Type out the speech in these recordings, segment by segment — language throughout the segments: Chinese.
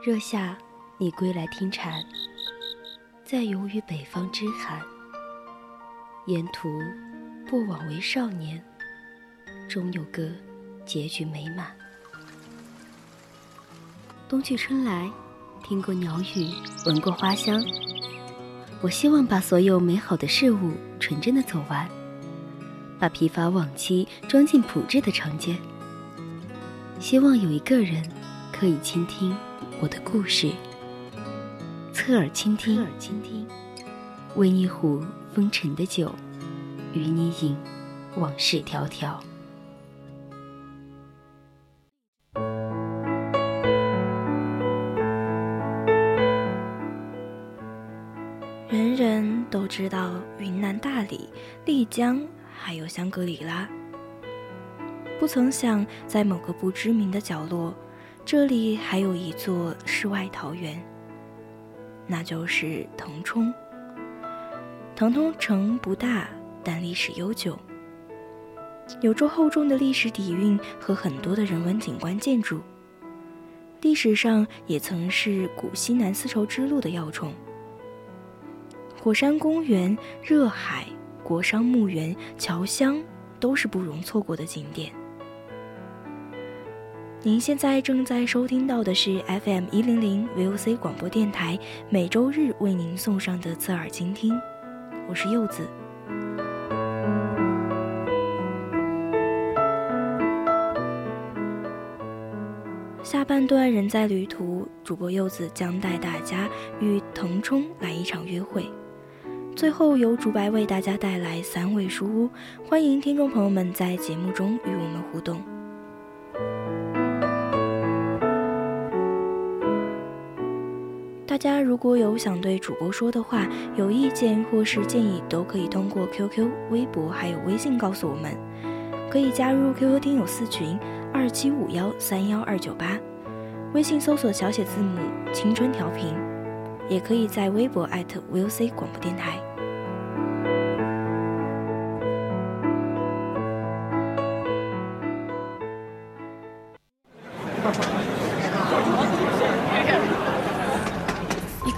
热夏，你归来听蝉，在游于北方之寒。沿途不枉为少年，终有个结局美满。冬去春来，听过鸟语，闻过花香。我希望把所有美好的事物纯真的走完，把疲乏往期装进朴质的长街。希望有一个人可以倾听我的故事，侧耳倾听，侧耳倾听，温一壶风尘的酒，与你饮往事迢迢。人人都知道云南大理、丽江，还有香格里拉。不曾想，在某个不知名的角落，这里还有一座世外桃源，那就是腾冲。腾冲城不大，但历史悠久，有着厚重的历史底蕴和很多的人文景观建筑。历史上也曾是古西南丝绸之路的要冲。火山公园、热海、国殇墓园、侨乡，都是不容错过的景点。您现在正在收听到的是 FM 一零零 VOC 广播电台每周日为您送上的侧耳倾听，我是柚子。下半段人在旅途，主播柚子将带大家与腾冲来一场约会。最后由竹白为大家带来三味书屋，欢迎听众朋友们在节目中与我们互动。大家如果有想对主播说的话、有意见或是建议，都可以通过 QQ、微博还有微信告诉我们。可以加入 QQ 听友四群二七五幺三幺二九八，微信搜索小写字母青春调频，也可以在微博艾特 VOC 广播电台。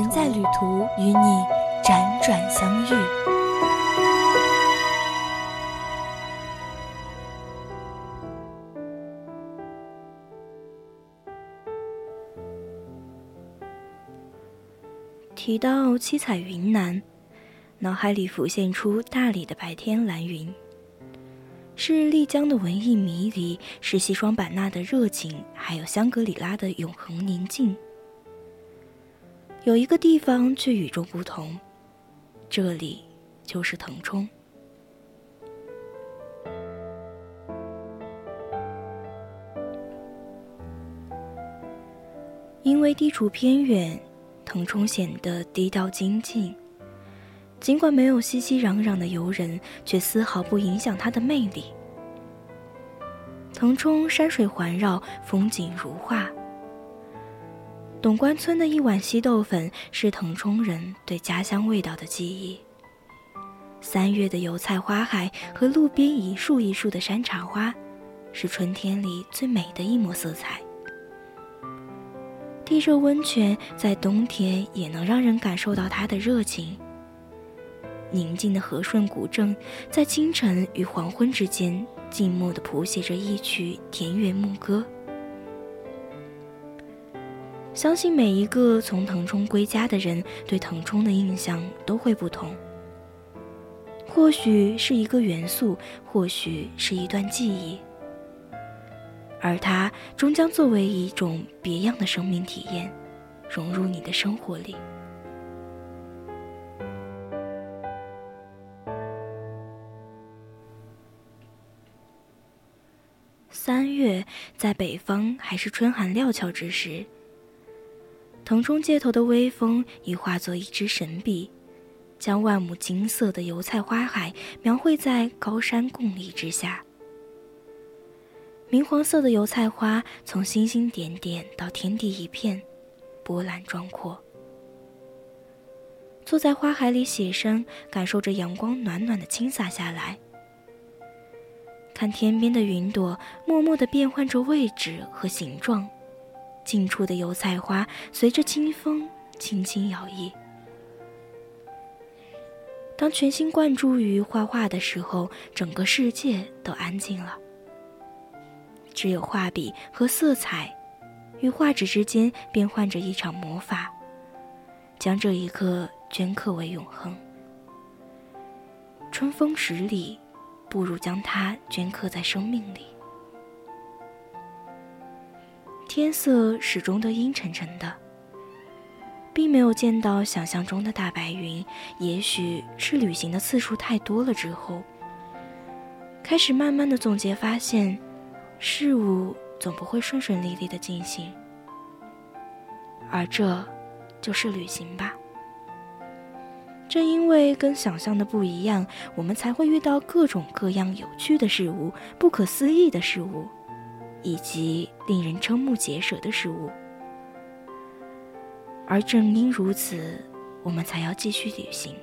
人在旅途，与你辗转相遇。提到七彩云南，脑海里浮现出大理的白天蓝云，是丽江的文艺迷离，是西双版纳的热情，还有香格里拉的永恒宁静。有一个地方却与众不同，这里就是腾冲。因为地处偏远。腾冲显得低调精进，尽管没有熙熙攘攘的游人，却丝毫不影响它的魅力。腾冲山水环绕，风景如画。董关村的一碗稀豆粉是腾冲人对家乡味道的记忆。三月的油菜花海和路边一树一树的山茶花，是春天里最美的一抹色彩。地热温泉在冬天也能让人感受到它的热情。宁静的和顺古镇，在清晨与黄昏之间，静默地谱写着一曲田园牧歌。相信每一个从腾冲归家的人，对腾冲的印象都会不同。或许是一个元素，或许是一段记忆。而它终将作为一种别样的生命体验，融入你的生活里。三月，在北方还是春寒料峭之时，腾冲街头的微风已化作一支神笔，将万亩金色的油菜花海描绘在高山共立之下。明黄色的油菜花从星星点点到天地一片，波澜壮阔。坐在花海里写生，感受着阳光暖暖的倾洒下来。看天边的云朵，默默地变换着位置和形状。近处的油菜花随着清风轻轻摇曳。当全心贯注于画画的时候，整个世界都安静了。只有画笔和色彩，与画纸之间变换着一场魔法，将这一刻镌刻为永恒。春风十里，不如将它镌刻在生命里。天色始终都阴沉沉的，并没有见到想象中的大白云。也许是旅行的次数太多了之后，开始慢慢的总结发现，事物总不会顺顺利利的进行，而这，就是旅行吧。正因为跟想象的不一样，我们才会遇到各种各样有趣的事物，不可思议的事物。以及令人瞠目结舌的事物，而正因如此，我们才要继续旅行。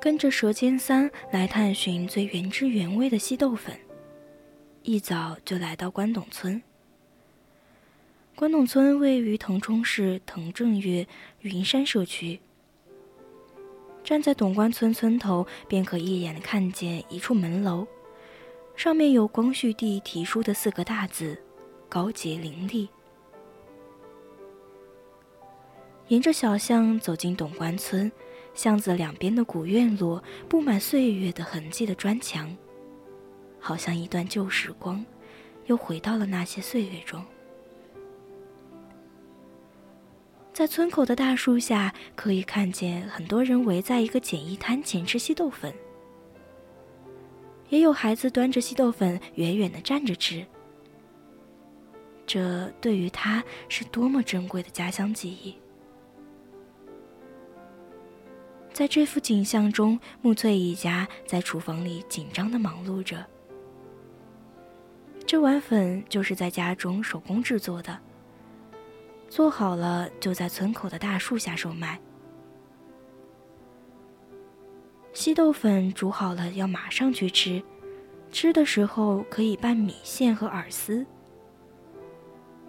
跟着舌尖三来探寻最原汁原味的稀豆粉。一早就来到关董村。关董村位于腾冲市腾正岳云山社区。站在董关村村头，便可一眼看见一处门楼，上面有光绪帝题书的四个大字“高洁伶俐”。沿着小巷走进董关村，巷子两边的古院落布满岁月的痕迹的砖墙。好像一段旧时光，又回到了那些岁月中。在村口的大树下，可以看见很多人围在一个简易摊前吃稀豆粉，也有孩子端着稀豆粉远远的站着吃。这对于他是多么珍贵的家乡记忆！在这幅景象中，木翠一家在厨房里紧张的忙碌着。这碗粉就是在家中手工制作的，做好了就在村口的大树下售卖。稀豆粉煮好了要马上去吃，吃的时候可以拌米线和饵丝。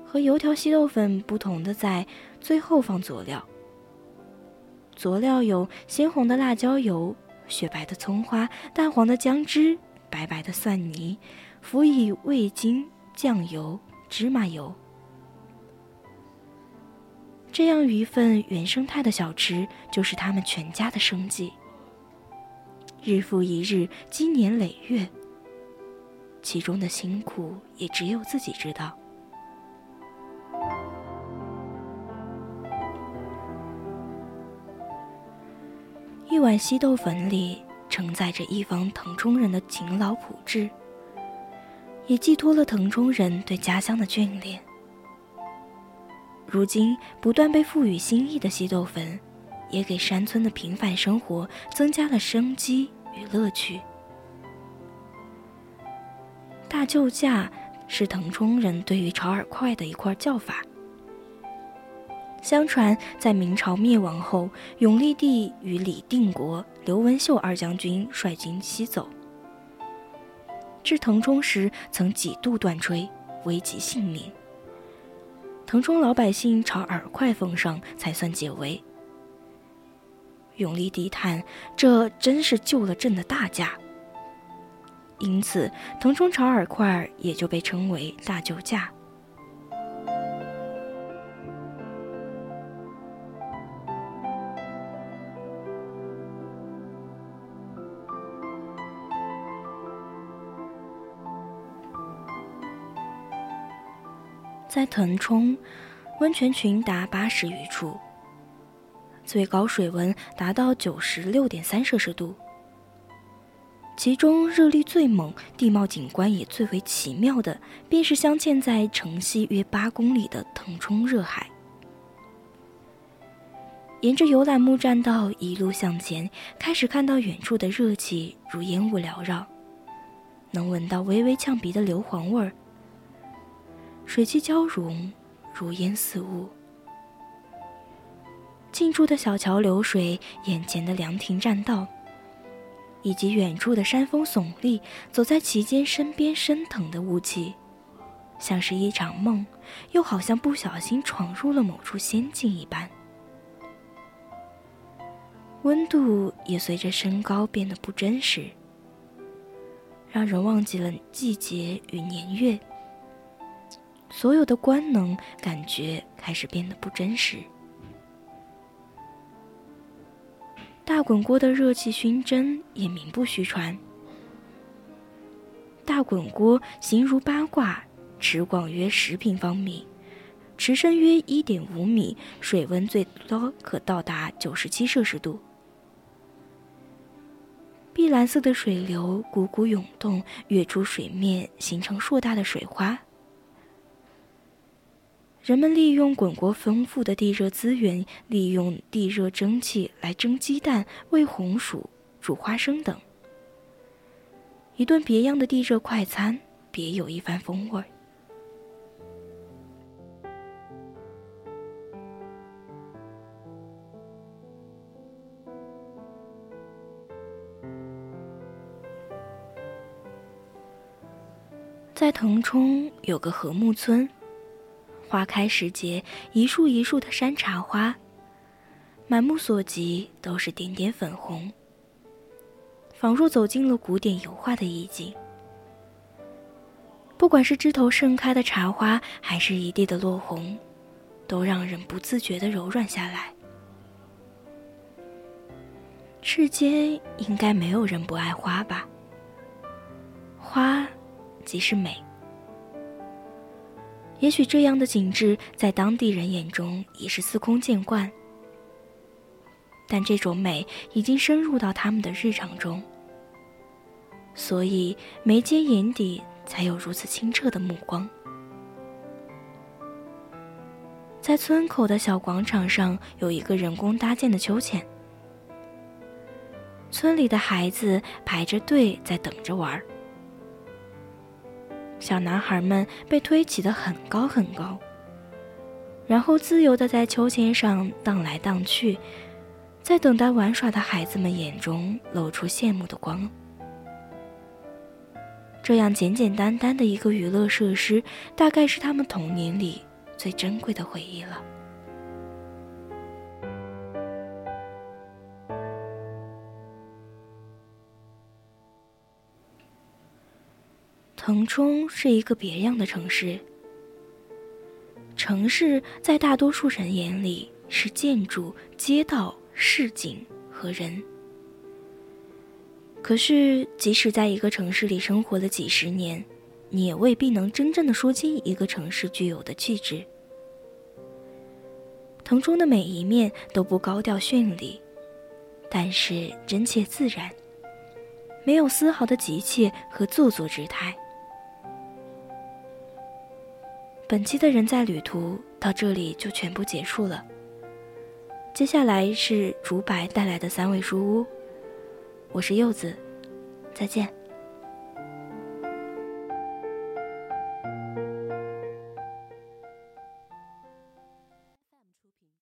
和油条稀豆粉不同的在最后放佐料，佐料有鲜红的辣椒油、雪白的葱花、淡黄的姜汁、白白的蒜泥。辅以味精、酱油、芝麻油，这样一份原生态的小吃，就是他们全家的生计。日复一日，积年累月，其中的辛苦也只有自己知道。一碗稀豆粉里承载着一方腾冲人的勤劳朴质。也寄托了腾冲人对家乡的眷恋。如今不断被赋予新意的稀豆粉，也给山村的平凡生活增加了生机与乐趣。大救驾是腾冲人对于炒饵块的一块叫法。相传在明朝灭亡后，永历帝与李定国、刘文秀二将军率军西走。至腾冲时，曾几度断炊，危及性命。腾冲老百姓朝饵块奉上，才算解围。永历帝叹：“这真是救了朕的大驾。”因此，腾冲炒饵块也就被称为“大救驾”。在腾冲，温泉群达八十余处，最高水温达到九十六点三摄氏度。其中热力最猛、地貌景观也最为奇妙的，便是镶嵌在城西约八公里的腾冲热海。沿着游览木栈道一路向前，开始看到远处的热气如烟雾缭绕，能闻到微微呛鼻的硫磺味儿。水汽交融，如烟似雾。近处的小桥流水，眼前的凉亭栈道。以及远处的山峰耸立，走在其间，身边升腾的雾气，像是一场梦，又好像不小心闯入了某处仙境一般。温度也随着升高变得不真实，让人忘记了季节与年月，所有的官能感觉开始变得不真实。大滚锅的热气熏蒸也名不虚传。大滚锅形如八卦，池广约十平方米，池深约一点五米，水温最高可到达九十七摄氏度。碧蓝色的水流汩汩涌动，跃出水面，形成硕大的水花。人们利用滚锅丰富的地热资源，利用地热蒸汽来蒸鸡蛋、喂红薯、煮花生等，一顿别样的地热快餐，别有一番风味。在腾冲有个和睦村。花开时节，一树一树的山茶花，满目所及都是点点粉红，仿若走进了古典油画的意境。不管是枝头盛开的茶花，还是一地的落红，都让人不自觉的柔软下来。世间应该没有人不爱花吧？花，即是美。也许这样的景致在当地人眼中已是司空见惯，但这种美已经深入到他们的日常中，所以眉间眼底才有如此清澈的目光。在村口的小广场上有一个人工搭建的秋千，村里的孩子排着队在等着玩儿。小男孩们被推起的很高很高，然后自由的在秋千上荡来荡去，在等待玩耍的孩子们眼中露出羡慕的光。这样简简单单的一个娱乐设施，大概是他们童年里最珍贵的回忆了。腾冲是一个别样的城市。城市在大多数人眼里是建筑、街道、市井和人。可是，即使在一个城市里生活了几十年，你也未必能真正的说清一个城市具有的气质。腾冲的每一面都不高调绚丽，但是真切自然，没有丝毫的急切和做作之态。本期的人在旅途到这里就全部结束了。接下来是竹白带来的三味书屋，我是柚子，再见。